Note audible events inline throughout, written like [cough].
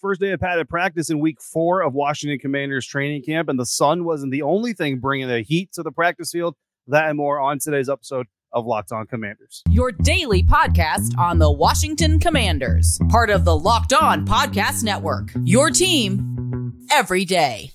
First day of padded practice in week four of Washington Commanders training camp, and the sun wasn't the only thing bringing the heat to the practice field. That and more on today's episode of Locked On Commanders. Your daily podcast on the Washington Commanders, part of the Locked On Podcast Network. Your team every day.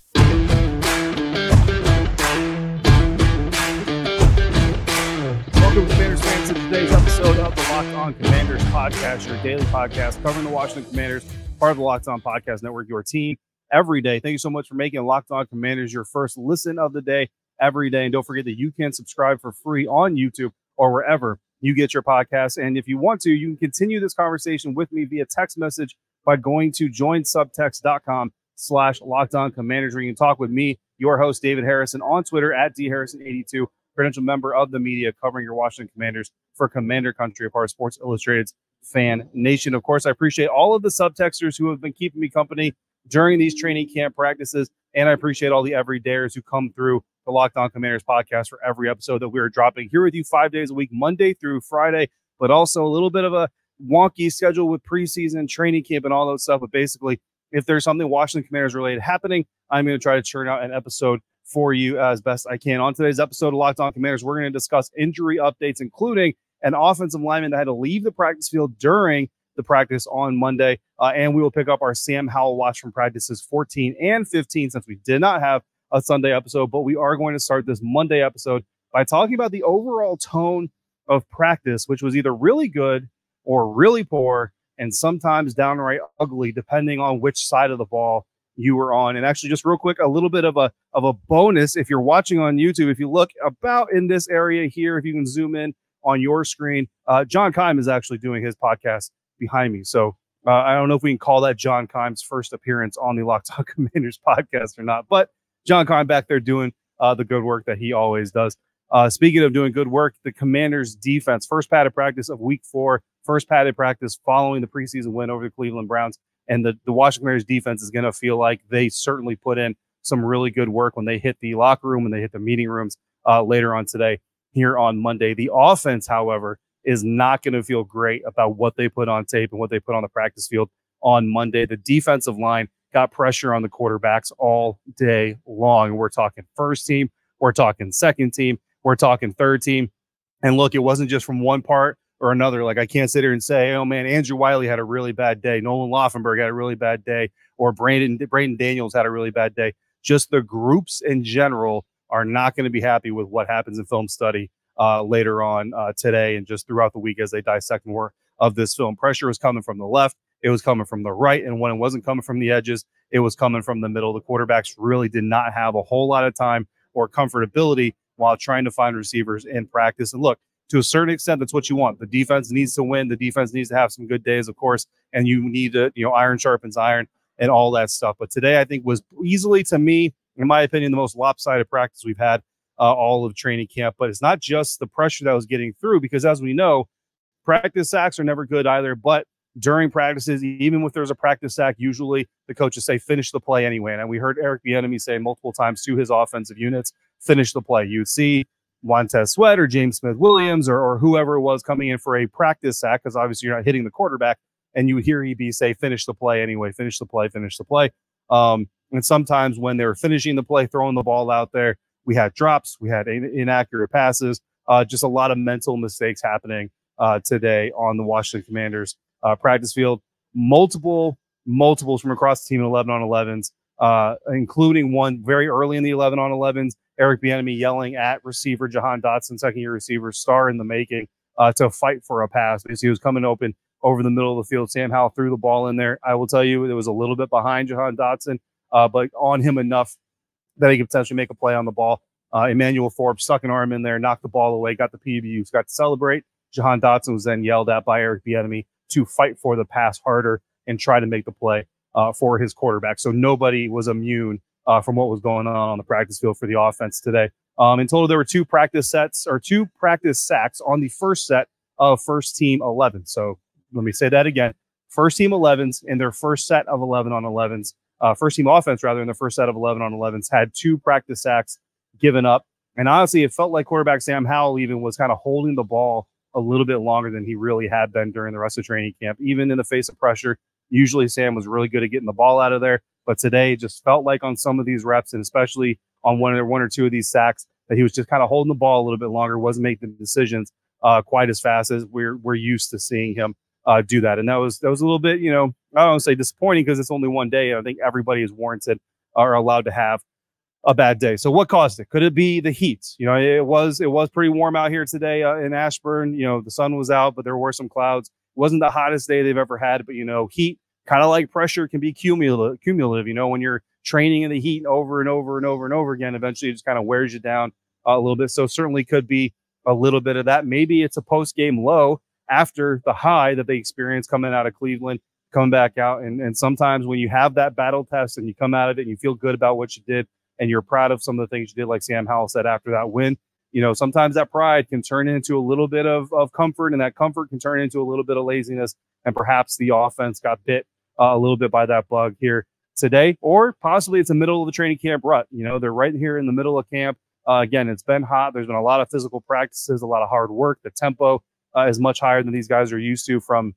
Welcome, Commanders fans, to today's episode of the Locked On Commanders podcast, your daily podcast covering the Washington Commanders, part of the Locked On Podcast Network, your team every day. Thank you so much for making Locked On Commanders your first listen of the day every day. And don't forget that you can subscribe for free on YouTube or wherever you get your podcasts. And if you want to, you can continue this conversation with me via text message by going to joinsubtext.com slash locked on commanders where you can talk with me, your host, David Harrison, on Twitter at dharrison82 credential member of the media covering your Washington Commanders for Commander Country, a part of Sports Illustrated's Fan Nation. Of course, I appreciate all of the subtexters who have been keeping me company during these training camp practices, and I appreciate all the everydayers who come through the Locked On Commanders podcast for every episode that we are dropping here with you five days a week, Monday through Friday, but also a little bit of a wonky schedule with preseason training camp and all that stuff. But basically, if there's something Washington Commanders related happening, I'm going to try to churn out an episode for you as best I can. On today's episode of Locked On Commanders, we're going to discuss injury updates, including an offensive lineman that had to leave the practice field during the practice on Monday. Uh, and we will pick up our Sam Howell watch from practices 14 and 15 since we did not have a Sunday episode. But we are going to start this Monday episode by talking about the overall tone of practice, which was either really good or really poor and sometimes downright ugly, depending on which side of the ball you were on. And actually, just real quick, a little bit of a of a bonus if you're watching on YouTube. If you look about in this area here, if you can zoom in on your screen, uh, John Keim is actually doing his podcast behind me. So uh, I don't know if we can call that John Keim's first appearance on the Locked On [laughs] Commanders podcast or not, but John Keim back there doing uh, the good work that he always does. Uh, speaking of doing good work, the Commanders defense, first padded practice of week four, first padded practice following the preseason win over the Cleveland Browns. And the, the Washington Commanders defense is going to feel like they certainly put in some really good work when they hit the locker room and they hit the meeting rooms uh, later on today here on Monday. The offense, however, is not going to feel great about what they put on tape and what they put on the practice field on Monday. The defensive line got pressure on the quarterbacks all day long. We're talking first team, we're talking second team, we're talking third team. And look, it wasn't just from one part or another. Like I can't sit here and say, oh man, Andrew Wiley had a really bad day. Nolan Laufenberg had a really bad day, or Brandon Braeden Daniels had a really bad day. Just the groups in general are not going to be happy with what happens in film study uh, later on uh, today and just throughout the week as they dissect more of this film. Pressure was coming from the left, it was coming from the right, and when it wasn't coming from the edges, it was coming from the middle. The quarterbacks really did not have a whole lot of time or comfortability while trying to find receivers in practice. And look, to a certain extent, that's what you want. The defense needs to win. The defense needs to have some good days, of course, and you need to, you know, iron sharpens iron and all that stuff. But today, I think was easily, to me, in my opinion, the most lopsided practice we've had uh, all of training camp. But it's not just the pressure that was getting through, because as we know, practice sacks are never good either. But during practices, even if there's a practice sack, usually the coaches say finish the play anyway. And we heard Eric Bieniemy say multiple times to his offensive units, finish the play. You'd see Montez Sweat or James Smith Williams or, or whoever was coming in for a practice sack, because obviously you're not hitting the quarterback, and you hear EB say, finish the play anyway, finish the play, finish the play. Um, and sometimes when they were finishing the play, throwing the ball out there, we had drops, we had in- inaccurate passes, uh, just a lot of mental mistakes happening uh, today on the Washington Commanders uh, practice field. Multiple, multiples from across the team in 11 on 11s, uh, including one very early in the 11 on 11s Eric Bieniemy yelling at receiver Jahan Dotson, second year receiver, star in the making, uh, to fight for a pass because he was coming open over the middle of the field. Sam Howell threw the ball in there. I will tell you, it was a little bit behind Jahan Dotson, uh, but on him enough that he could potentially make a play on the ball. Uh, Emmanuel Forbes stuck an arm in there, knocked the ball away, got the PBUs, got to celebrate. Jahan Dotson was then yelled at by Eric Bieniemy to fight for the pass harder and try to make the play uh, for his quarterback. So nobody was immune uh, from what was going on on the practice field for the offense today. Um, in total, there were two practice sets or two practice sacks on the first set of first team 11. So let me say that again. First team 11s in their first set of 11 on 11s, uh, first team offense rather in the first set of 11 on 11s had two practice sacks given up. And honestly, it felt like quarterback Sam Howell even was kind of holding the ball a little bit longer than he really had been during the rest of training camp, even in the face of pressure. Usually Sam was really good at getting the ball out of there, but today just felt like on some of these reps, and especially on one or one or two of these sacks, that he was just kind of holding the ball a little bit longer, wasn't making decisions uh, quite as fast as we're we're used to seeing him uh, do that. And that was that was a little bit, you know, I don't want to say disappointing because it's only one day. I think everybody is warranted or allowed to have a bad day. So what caused it? Could it be the heat? You know, it was it was pretty warm out here today uh, in Ashburn. You know, the sun was out, but there were some clouds. It wasn't the hottest day they've ever had, but you know, heat kind of like pressure can be cumulative. Cumulative. You know, when you're training in the heat over and over and over and over again, eventually it just kind of wears you down a little bit. So certainly could be a little bit of that. Maybe it's a post game low after the high that they experienced coming out of Cleveland, coming back out. And, and sometimes when you have that battle test and you come out of it and you feel good about what you did and you're proud of some of the things you did, like Sam Howell said after that win, you know, sometimes that pride can turn into a little bit of, of comfort and that comfort can turn into a little bit of laziness. And perhaps the offense got bit uh, a little bit by that bug here today, or possibly it's the middle of the training camp rut. You know, they're right here in the middle of camp. Uh, again, it's been hot. There's been a lot of physical practices, a lot of hard work. The tempo uh, is much higher than these guys are used to from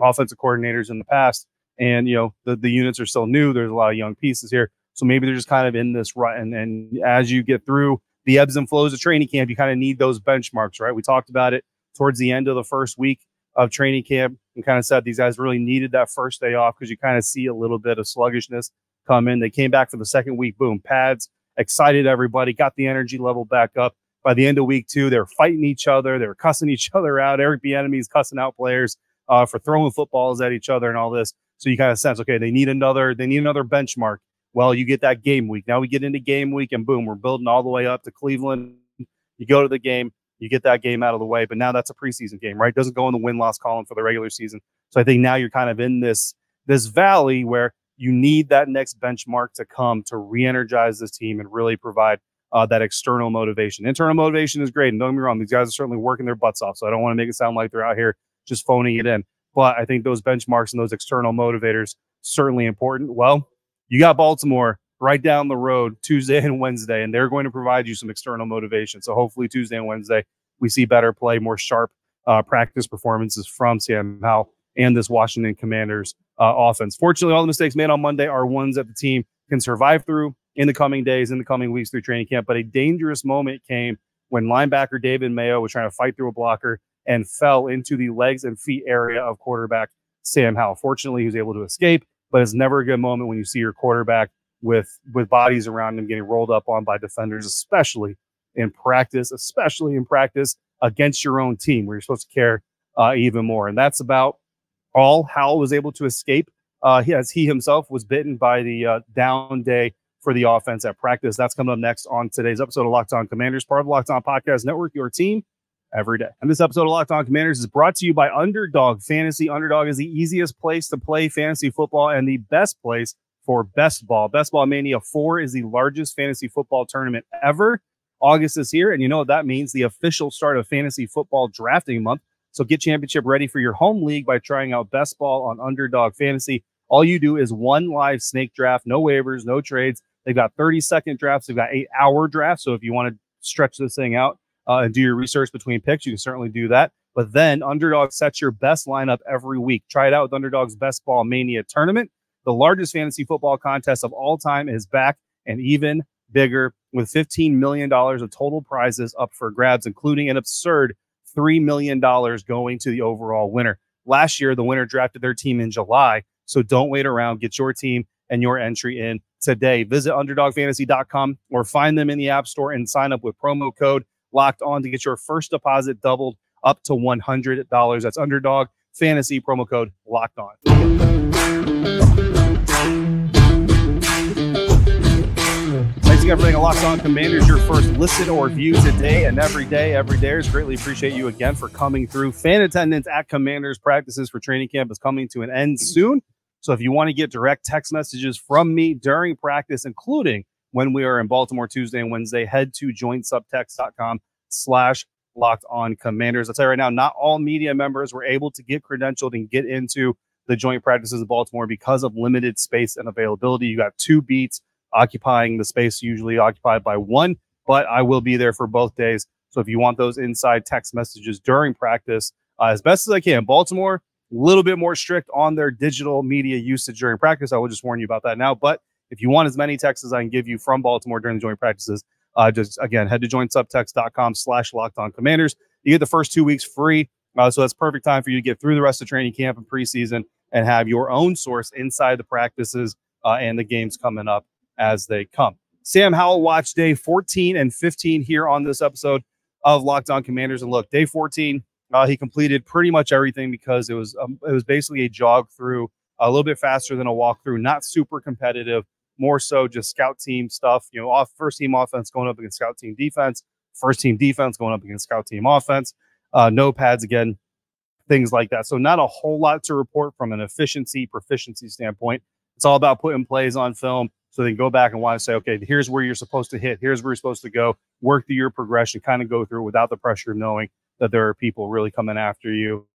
offensive coordinators in the past. And, you know, the, the units are still new. There's a lot of young pieces here. So maybe they're just kind of in this rut. And, and as you get through the ebbs and flows of training camp, you kind of need those benchmarks, right? We talked about it towards the end of the first week of training camp and kind of said these guys really needed that first day off because you kind of see a little bit of sluggishness come in. They came back for the second week, boom, pads, excited everybody, got the energy level back up. By the end of week two, they were fighting each other, they were cussing each [laughs] other out. Eric Bieniemy's cussing out players uh, for throwing footballs at each other and all this. So you kind of sense, okay, they need another, they need another benchmark. Well, you get that game week. Now we get into game week, and boom, we're building all the way up to Cleveland. You go to the game, you get that game out of the way, but now that's a preseason game, right? Doesn't go in the win loss column for the regular season. So I think now you're kind of in this this valley where you need that next benchmark to come to re-energize this team and really provide uh, that external motivation. Internal motivation is great, and don't get me wrong; these guys are certainly working their butts off. So I don't want to make it sound like they're out here just phoning it in. But I think those benchmarks and those external motivators certainly important. Well, you got Baltimore right down the road Tuesday [laughs] and Wednesday, and they're going to provide you some external motivation. So hopefully Tuesday and Wednesday we see better play, more sharp uh, practice performances from Sam Howell and this Washington Commanders uh, offense. Fortunately, all the mistakes made on Monday are ones that the team can survive through in the coming days, in the coming weeks through training camp. But a dangerous moment came when linebacker David Mayo was trying to fight through a blocker and fell into the legs and feet area of quarterback Sam Howell. Fortunately, he was able to escape, but it's never a good moment when you see your quarterback with with bodies around him getting rolled up on by defenders, especially in practice, especially in practice against your own team where you're supposed to care uh, even more. And that's about all. Howell was able to escape uh, he, as he himself was bitten by the uh, down day for the offense at practice. That's coming up next on today's episode of Locked On Commanders, part of the Locked On Podcast Network, your team every day. And this episode of Locked On Commanders is brought to you by Underdog Fantasy. Underdog is the easiest place to play fantasy football and the best place for best ball. Best Ball Mania 4 is the largest fantasy football tournament ever. August is here, and you know what that means the official start of fantasy football drafting month. So get championship ready for your home league by trying out Best Ball on Underdog Fantasy. All you do is one live snake draft, no waivers, no trades. They've got 30 second drafts, they've got eight hour drafts. So if you want to stretch this thing out uh, and do your research between picks, you can certainly do that. But then Underdog sets your best lineup every week. Try it out with Underdog's Best Ball Mania tournament. The largest fantasy football contest of all time is back and even bigger with $15 million of total prizes up for grabs, including an absurd $3 million going to the overall winner. Last year, the winner drafted their team in July. So don't wait around. Get your team and your entry in today. Visit underdogfantasy.com or find them in the App Store and sign up with promo code locked on to get your first deposit doubled up to $100. That's underdog fantasy promo code locked on. everything at Locked On Commanders, your first listen or view today and every day. Every day is greatly appreciate you again for coming through. Fan attendance at Commanders practices for training camp is coming to an end soon. So if you want to get direct text messages from me during practice, including when we are in Baltimore Tuesday and Wednesday, head to joinsubtext.com slash locked on commanders. I'll tell you right now, not all media members were able to get credentialed and get into the joint practices of Baltimore because of limited space and availability. You got two beats occupying the space usually occupied by one, but I will be there for both days. So if you want those inside text messages during practice, uh, as best as I can, Baltimore, a little bit more strict on their digital media usage during practice. I will just warn you about that now. But if you want as many texts as I can give you from Baltimore during the joint practices, uh, just again head to jointsubtext.com slash locked on commanders. You get the first two weeks free. Uh, so that's perfect time for you to get through the rest of training camp and preseason and have your own source inside the practices uh, and the games coming up as they come. Sam Howell watched day 14 and 15 here on this episode of Locked On Commanders. And look, day 14, uh, he completed pretty much everything because it was um, it was basically a jog through, a little bit faster than a walk through, not super competitive, more so just scout team stuff. You know, off first team offense going up against scout team defense, first team defense going up against scout team offense. Uh, no pads again, things like that. So not a whole lot to report from an efficiency proficiency standpoint. It's all about putting plays on film so they can go back and want to say, okay, here's where you're supposed to hit, here's where you're supposed to go, work through your progression, kind of go through without the pressure of knowing that there are people really coming after you.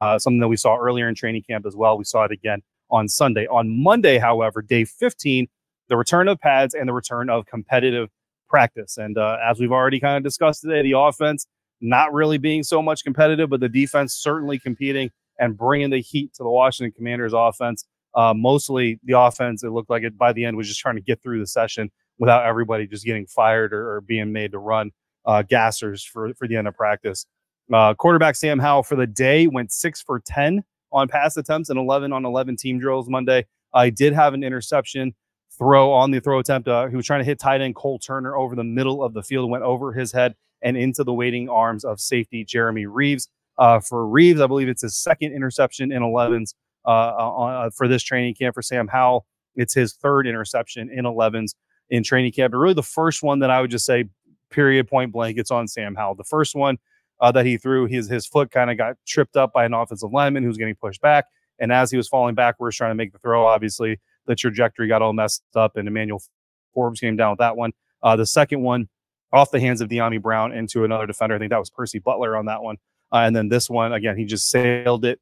Uh, something that we saw earlier in training camp as well. We saw it again on Sunday. On Monday, however, day 15, the return of pads and the return of competitive practice. And uh, as we've already kind of discussed today, the offense not really being so much competitive, but the defense certainly competing and bringing the heat to the Washington Commanders offense. Uh, mostly the offense, it looked like it by the end was just trying to get through the session without everybody just getting fired or, or being made to run uh, gassers for, for the end of practice. Uh, quarterback Sam Howell for the day went six for 10 on pass attempts and 11 on 11 team drills Monday. I did have an interception throw on the throw attempt. Uh, he was trying to hit tight end Cole Turner over the middle of the field, went over his head and into the waiting arms of safety Jeremy Reaves. Uh, for Reaves, I believe it's his second interception in 11s uh, uh, for this training camp. For Sam Howell, it's his third interception in 11s in training camp. But really, the first one that I would just say, period, point blank, it's on Sam Howell. The first one uh, that he threw, his his foot kind of got tripped up by an offensive lineman who's getting pushed back, and as he was falling backwards trying to make the throw, obviously the trajectory got all messed up, and Emmanuel Forbes came down with that one. Uh, the second one off the hands of Dyami Brown into another defender. I think that was Percy Butler on that one. Uh, and then this one, again, he just sailed it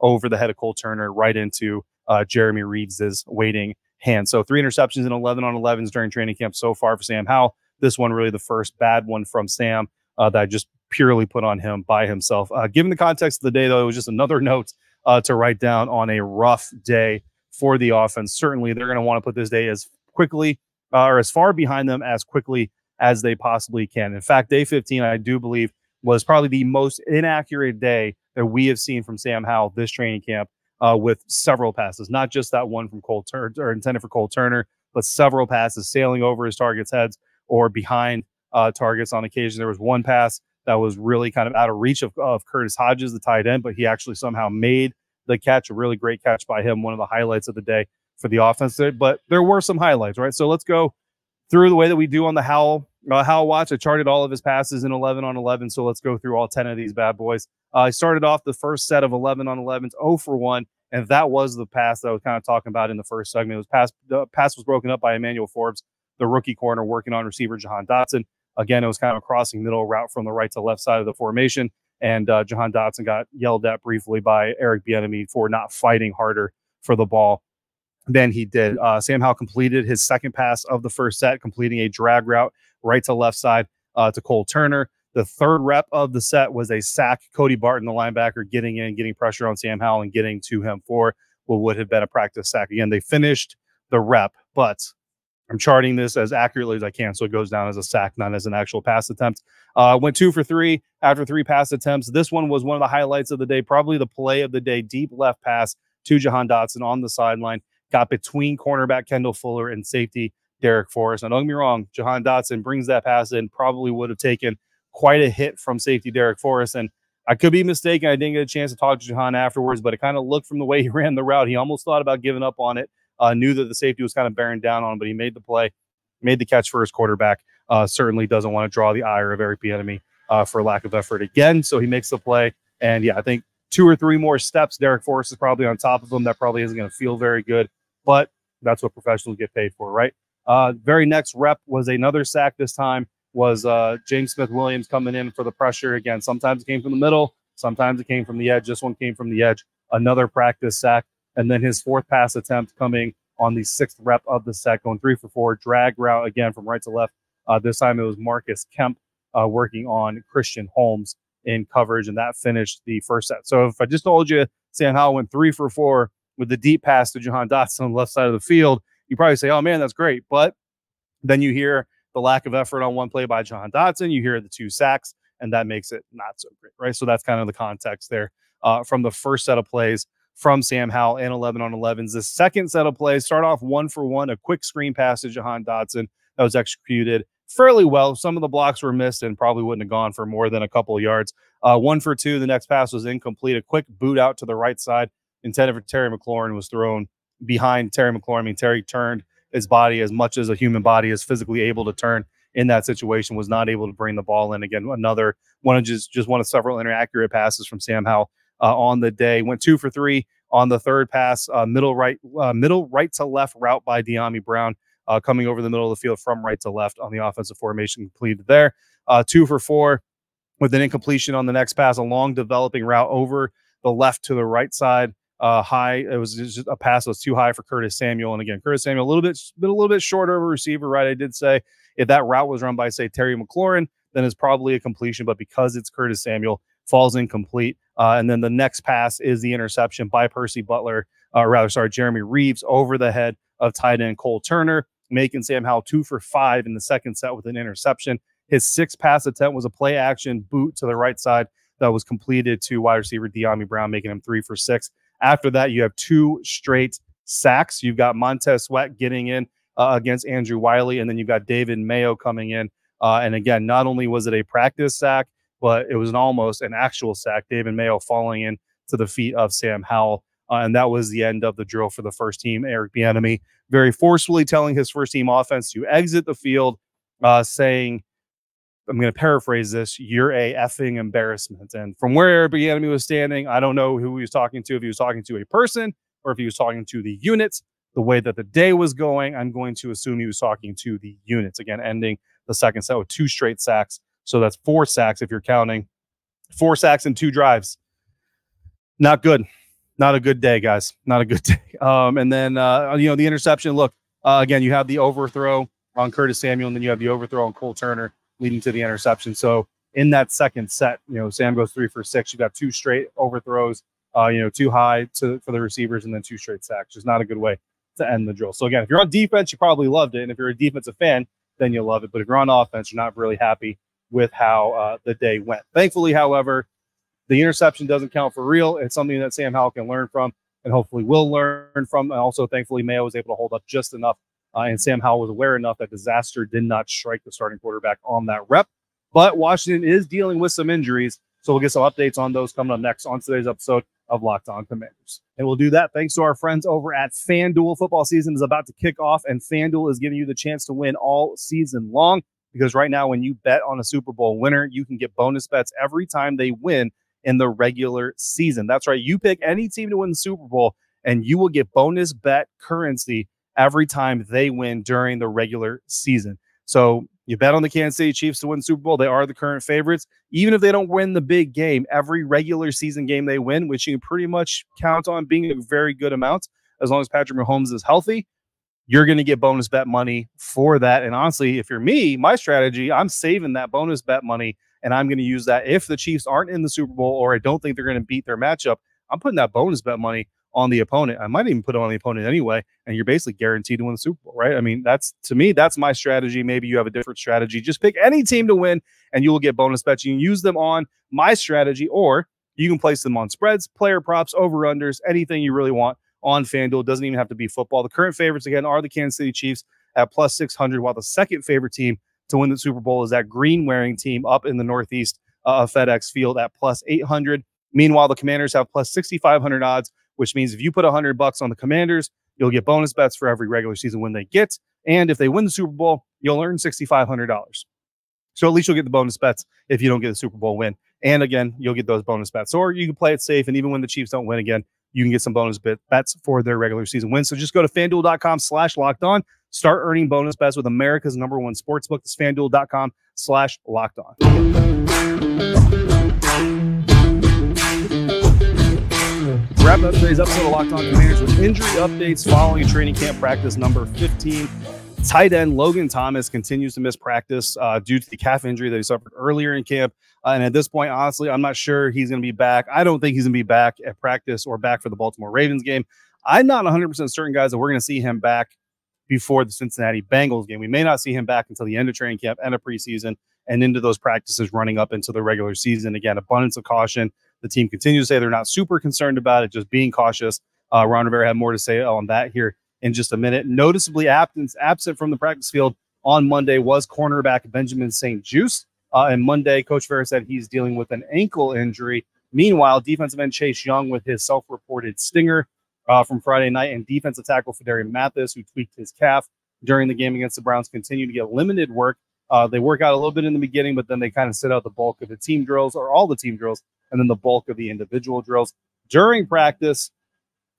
over the head of Cole Turner right into uh, Jeremy Reaves' waiting hand. So three interceptions and 11 on 11s during training camp so far for Sam Howell. This one really the first bad one from Sam uh, that just purely put on him by himself. Uh, given the context of the day, though, it was just another [laughs] note uh, to write down on a rough day for the offense. Certainly, they're going to want to put this day as quickly uh, or as far behind them as quickly as they possibly can. In fact, day 15, I do believe, was probably the most inaccurate day that we have seen from Sam Howell this training camp uh, with several passes, not just that one from Cole Turner or intended for Cole Turner, but several passes sailing over his targets' heads or behind uh, targets on occasion. There was one pass that was really kind of out of reach of, of Curtis Hodges, the tight end, but he actually somehow made the catch, a really great catch by him, one of the highlights of the day for the offense. But there were some highlights, right? So let's go through the way that we do on the Howell uh, Howell Watch. I charted all of his passes in 11 on 11. So let's go through all 10 of these bad boys. Uh, I started off the first set of 11 on 11s, 0 for 1. And that was the pass that I was kind of talking about in the first segment. It was pass, the pass was broken up by Emmanuel Forbes, the rookie corner working on receiver Jahan Dotson. Again, it was kind of a crossing middle route from the right to left side of the formation. And uh, Jahan Dotson got yelled at briefly by Eric Bieniemy for not fighting harder for the ball than he did. Uh, Sam Howell completed his second pass of the first set, completing a drag route right to left side uh, to Cole Turner. The third rep of the set was a sack. Cody Barton, the linebacker, getting in, getting pressure on Sam Howell and getting to him for what would have been a practice sack. Again, they finished the rep, but I'm charting this as accurately as I can, so it goes down as a sack, not as an actual pass attempt. Uh, went two for three after three pass attempts. This one was one of the highlights of the day, probably the play of the day. Deep left pass to Jahan Dotson on the sideline, got between cornerback Kendall Fuller and safety Darrick Forrest. Now, don't get me wrong, Jahan Dotson brings that pass in, probably would have taken quite a hit from safety Darrick Forrest. And I could be mistaken. I didn't get a chance to talk to Jahan afterwards, but it kind of looked from the way he [laughs] ran the route. He almost thought about giving up on it, uh, knew that the safety was kind of bearing down on him, but he made the play, made the catch for his quarterback. Uh, certainly doesn't want to draw the ire of Eric Bieniemy uh, for lack of effort again. So he makes the play. And yeah, I think two or three more steps, Darrick Forrest is probably on top of him. That probably isn't going to feel very good, but that's what professionals get paid for, right? Uh, very next rep was another sack. This time was uh, James Smith Williams coming in for the pressure again. Sometimes it came from the middle, sometimes it came from the edge. This one came from the edge. Another practice sack, and then his fourth pass attempt coming on the sixth rep of the set, going three for four, drag route again from right to left. Uh, this time it was Marcus Kemp uh, working on Christian Holmes in coverage, and that finished the first set. So if I just told you Sam Howell went three for four with the deep pass to Jahan Dotson on the left side of the field, you probably say, "Oh man, that's great," but then you hear the lack of effort on one play by Jahan Dotson. You hear the two sacks, and that makes it not so great, right? So that's kind of the context there uh, from the first set of plays from Sam Howell and 11 on 11s. The second set of plays start off one for one, a quick screen pass to Jahan Dotson that was executed fairly well. Some of the blocks were missed and probably wouldn't have gone for more than a couple of yards. Uh, one for two. The next pass was incomplete. A quick boot out to the right side intended for Terry McLaurin was thrown behind Terry McLaurin. I mean, Terry turned his body as much as a human body is physically able to turn in that situation, was not able to bring the ball in. Again, another one of just, just one of several inaccurate passes from Sam Howell on the day. Went two for three on the third pass, uh, middle right, uh, middle right to left route by Dyami Brown. Uh, coming over the middle of the field from right to left on the offensive formation completed there. Uh, two for four with an incompletion on the next pass, a long developing route over the left to the right side uh, high. It was just a pass that was too high for Curtis Samuel. And again, Curtis Samuel a little bit, a little bit shorter of a receiver, right? I did say if that route was run by say Terry McLaurin, then it's probably a completion. But because it's Curtis Samuel, falls incomplete. Uh, and then the next pass is the interception by Percy Butler, uh, rather sorry, Jeremy Reaves over the head of tight end Cole Turner, making Sam Howell two for five in the second set with an interception. His sixth pass attempt was a play action boot to the right side that was completed to wide receiver Dyami Brown, making him three for six. After that, you have two straight sacks. You've got Montez Sweat getting in uh, against Andrew Wiley, and then you've got David Mayo coming in. Uh, and again, not only was it a practice sack, but it was an almost an actual sack. David Mayo falling in to the feet of Sam Howell. Uh, and that was the end of the drill for the first team. Eric Bieniemy very forcefully telling his first team offense to exit the field, uh, saying, I'm going to paraphrase this. You're a effing embarrassment. And from where Eric Bieniemy was standing, I don't know who he was talking to. If he was talking to a person or if he was talking to the units, the way that the day was going, I'm going to assume he was talking to the units. Again, ending the second set with two straight sacks. So that's four sacks if you're counting four sacks and two drives. Not good. Not a good day, guys. Not a good [laughs] day. Um, and then uh, you know the interception. Look uh, again. You have the overthrow on Curtis Samuel, and then you have the overthrow on Cole Turner leading to the interception. So in that second set, you know, Sam goes three for six. You got two straight overthrows, uh, you know, too high to for the receivers, and then two straight sacks. Just not a good way to end the drill. So again, if you're on defense, you probably loved it, and if you're a defensive fan, then you'll love it. But if you're on offense, you're not really happy with how uh, the day went. Thankfully, however, the interception doesn't count for real. It's something that Sam Howell can learn from, and hopefully will learn from. And also, thankfully, Mayo was able to hold up just enough uh, and Sam Howell was aware enough that disaster did not strike the starting quarterback on that rep. But Washington is dealing with some injuries. So we'll get some updates on those coming up next on today's episode of Locked On Commanders. And we'll do that thanks to our friends over at FanDuel. Football season is about to kick off, and FanDuel is giving you the chance to win all season long. Because right now, when you bet on a Super Bowl winner, you can get bonus bets every time they win in the regular season. That's right. You pick any team to win the Super Bowl, and you will get bonus bet currency every time they win during the regular season. So you bet on the Kansas City Chiefs to win Super Bowl. They are the current favorites. Even if they don't win the big game, every regular season game they win, which you can pretty much count on being a very good amount, as long as Patrick Mahomes is healthy, you're going to get bonus bet money for that. And honestly, if you're me, my strategy, I'm saving that bonus bet money and I'm going to use that if the Chiefs aren't in the Super Bowl or I don't think they're going to beat their matchup. I'm putting that bonus bet money on the opponent. I might even put it on the opponent anyway, and you're basically guaranteed to win the Super Bowl, right? I mean, that's to me, that's my strategy. Maybe you have a different strategy. Just pick any team to win, and you will get bonus bets. You can use them on my strategy, or you can place them on spreads, player props, over unders, anything you really want on FanDuel. It doesn't even have to be football. The current favorites again are the Kansas City Chiefs at plus 600, while the second favorite team to win the Super Bowl is that green wearing team up in the Northeast uh, of FedEx Field at plus 800. Meanwhile, the Commanders have plus 6,500 odds which means if you put 100 bucks on the Commanders, you'll get bonus bets for every regular season win they get. And if they win the Super Bowl, you'll earn $6,500. So at least you'll get the bonus bets if you don't get the Super Bowl win. And again, you'll get those bonus bets. Or you can play it safe. And even when the Chiefs don't win again, you can get some bonus bets for their regular season wins. So just go to fanduel.com slash locked on. Start earning bonus bets with America's number one sports book. It's fanduel.com slash locked on. Wrap up today's episode of Locked On Commanders with injury updates following training camp practice number 15 Tight end Logan Thomas continues to miss practice uh, due to the calf injury that he suffered earlier in camp. Uh, and at this point, honestly, I'm not sure he's going to be back. I don't think he's going to be back at practice or back for the Baltimore Ravens game. I'm not 100% certain, guys, that we're going to see him back before the Cincinnati Bengals game. We may not see him back until the end of training camp and a preseason and into those practices running up into the regular season. Again, abundance of caution. The team continues to say they're not super concerned about it, just being cautious. Uh, Ron Rivera had more to say on that here in just a minute. Noticeably absent, absent from the practice field on Monday was cornerback Benjamin St-Juste. Uh, and Monday, Coach Ferris said he's dealing with an ankle injury. Meanwhile, defensive end Chase Young with his self-reported stinger uh, from Friday night, and defensive tackle Phidarian Mathis, who tweaked his calf during the game against the Browns, continue to get limited work. Uh, they work out a little bit in the beginning, but then they kind of sit out the bulk of the team drills or all the team drills, and then the bulk of the individual drills during practice.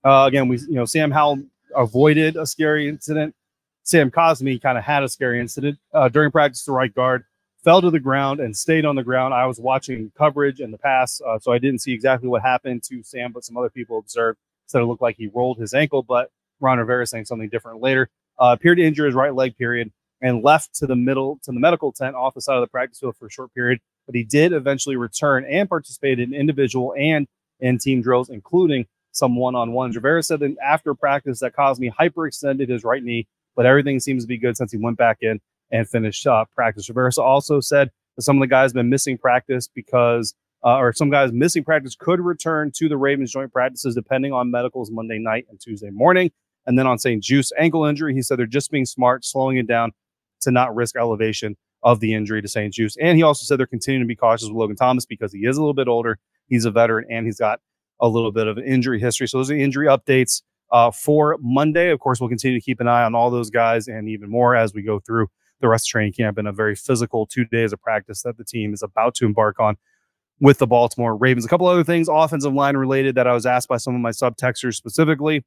Uh, again, we you know Sam Howell avoided a scary incident. Sam Cosmi kind of had a scary incident uh, during practice. The right guard fell to the ground and stayed on the ground. I was watching coverage in the pass, uh, so I didn't see exactly what happened to Sam, but some other people observed said it looked like he rolled his ankle. But Ron Rivera saying something different later. Uh, appeared to injure his right leg. Period, and left to the middle to the medical tent off the side of the practice field for a short period. But he did eventually return and participate in individual and in team drills, including some one on one. Rivera said that after practice that Cosmi hyperextended his right knee, but everything seems to be good since he went back in and finished uh, practice. Rivera also said that some of the guys have been missing practice because, uh, or some guys missing practice could return to the Ravens joint practices depending on medicals Monday night and Tuesday morning. And then on St-Juste ankle injury, he said they're just being smart, slowing it down to not risk elevation of the injury to St-Juste. And he also said they're continuing to be cautious with Logan Thomas because he is a little bit older. He's a veteran and he's got a little bit of injury history. So those are injury updates uh, for Monday. Of course, we'll continue to keep an eye on all those guys and even more as we go through the rest of training camp and a very physical two days of practice that the team is about to embark on with the Baltimore Ravens. A couple other things offensive line related that I was asked by some of my subtexters specifically.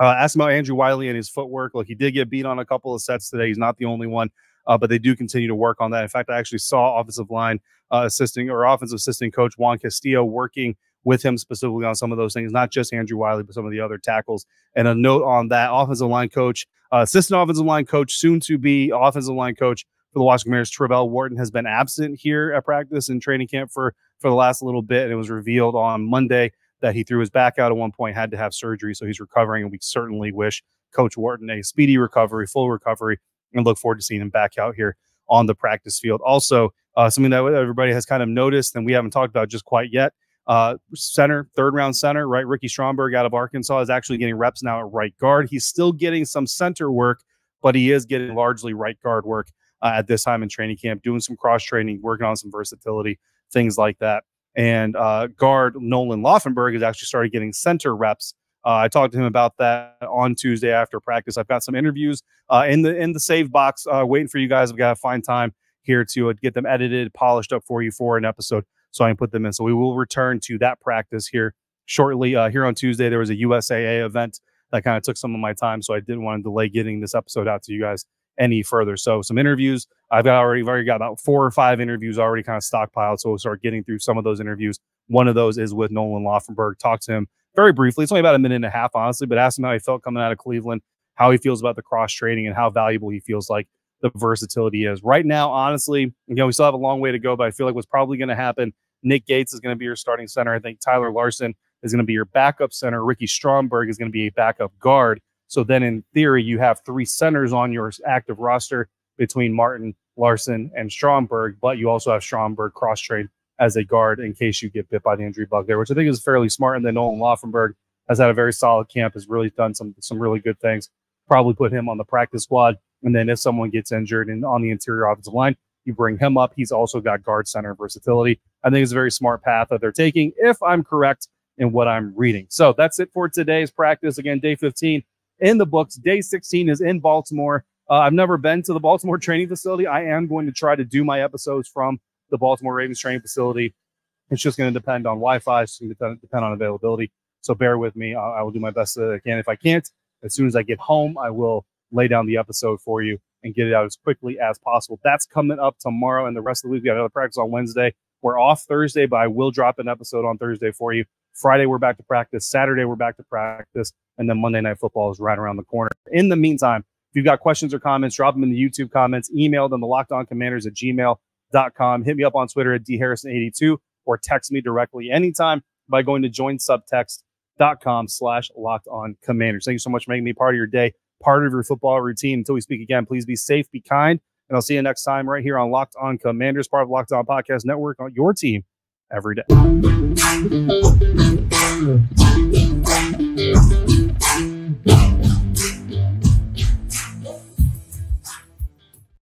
Uh, asked about Andrew Wiley and his footwork. Look, he did get beat on a couple of sets today. He's not the only one, uh, but they do continue to work on that. In fact, I actually saw offensive line uh, assisting or offensive assistant coach Juan Castillo working with him specifically on some of those things, not just Andrew Wiley, but some of the other tackles. And a note on that offensive line coach, uh, assistant offensive line coach, soon to be offensive line coach for the Washington Commanders, Travelle Wharton, has been absent here at practice and training camp for, for the last little bit. And it was revealed on Monday that he threw his back out at one point, had to have surgery. So he's recovering. And we certainly wish Coach Wharton a speedy recovery, full recovery, and look forward to seeing him back out here on the practice field. Also, uh, something that everybody has kind of noticed and we haven't talked about just quite yet uh, center, third round center, right? Ricky Stromberg out of Arkansas is actually getting reps now at right guard. He's still getting some center work, but he is getting largely right guard work uh, at this time in training camp, doing some cross training, working on some versatility, things like that. And uh, guard Nolan Laufenberg has actually started getting center reps. Uh, I talked to him about that on Tuesday after practice. I've got some interviews uh, in the in the save box uh, waiting for you guys. I've got to find time here to get them edited, polished up for you for an episode so I can put them in. So we will return to that practice here shortly. Uh, here on Tuesday, there was a USAA event that kind of took some of my time, so I didn't want to delay getting this episode out to you guys any further. So some interviews. I've got already already got about four or five interviews already kind of stockpiled. So we'll start getting through some of those interviews. One of those is with Nolan Laufenberg. Talk to him very briefly. It's only about a minute and a half, honestly, but ask him how he felt coming out of Cleveland, how he feels about the cross training, and how valuable he feels like the versatility is. Right now, honestly, you know, we still have a long way to go, but I feel like what's probably going to happen Nick Gates is going to be your starting center. I think Tyler Larsen is going to be your backup center. Ricky Stromberg is going to be a backup guard. So then, in theory, you have three centers on your active roster between Martin, Larsen, and Stromberg, but you also have Stromberg cross trained as a guard in case you get bit by the injury bug there, which I think is fairly smart. And then Nolan Laufenberg has had a very solid camp, has really done some some really good things. Probably put him on the practice squad. And then if someone gets injured and on the interior offensive line, you bring him up. He's also got guard center versatility. I think it's a very smart path that they're taking, if I'm correct in what I'm reading. So that's it for today's practice. Again, day 15 in the books. Day 16 is in Baltimore. Uh, I've never been to the Baltimore [laughs] training facility. I am going to try to do my episodes from the Baltimore Ravens training facility. It's just going to depend on Wi-Fi. It's going to depend on availability. So bear with me. I, I will do my best that I can. If I can't, as soon as I get home, I will lay down the episode for you and get it out as quickly as possible. That's coming up tomorrow and the rest of the week. We got another practice on Wednesday. We're off Thursday, but I will drop an episode on Thursday for you. Friday, we're back to practice. Saturday, we're back to practice. And then Monday Night Football is right around the corner. In the meantime, If you've got questions or comments, drop them in the YouTube comments, email them to lockedoncommanders at gmail.com. Hit me up on Twitter at dharrison82 or text me directly anytime by going to joinsubtext.com slash locked on commanders. Thank you so much for making me part of your day, part of your football routine. Until we speak again, please be safe, be kind, and I'll see you next time right here on Locked On Commanders, part of Locked On Podcast Network, on your team every day.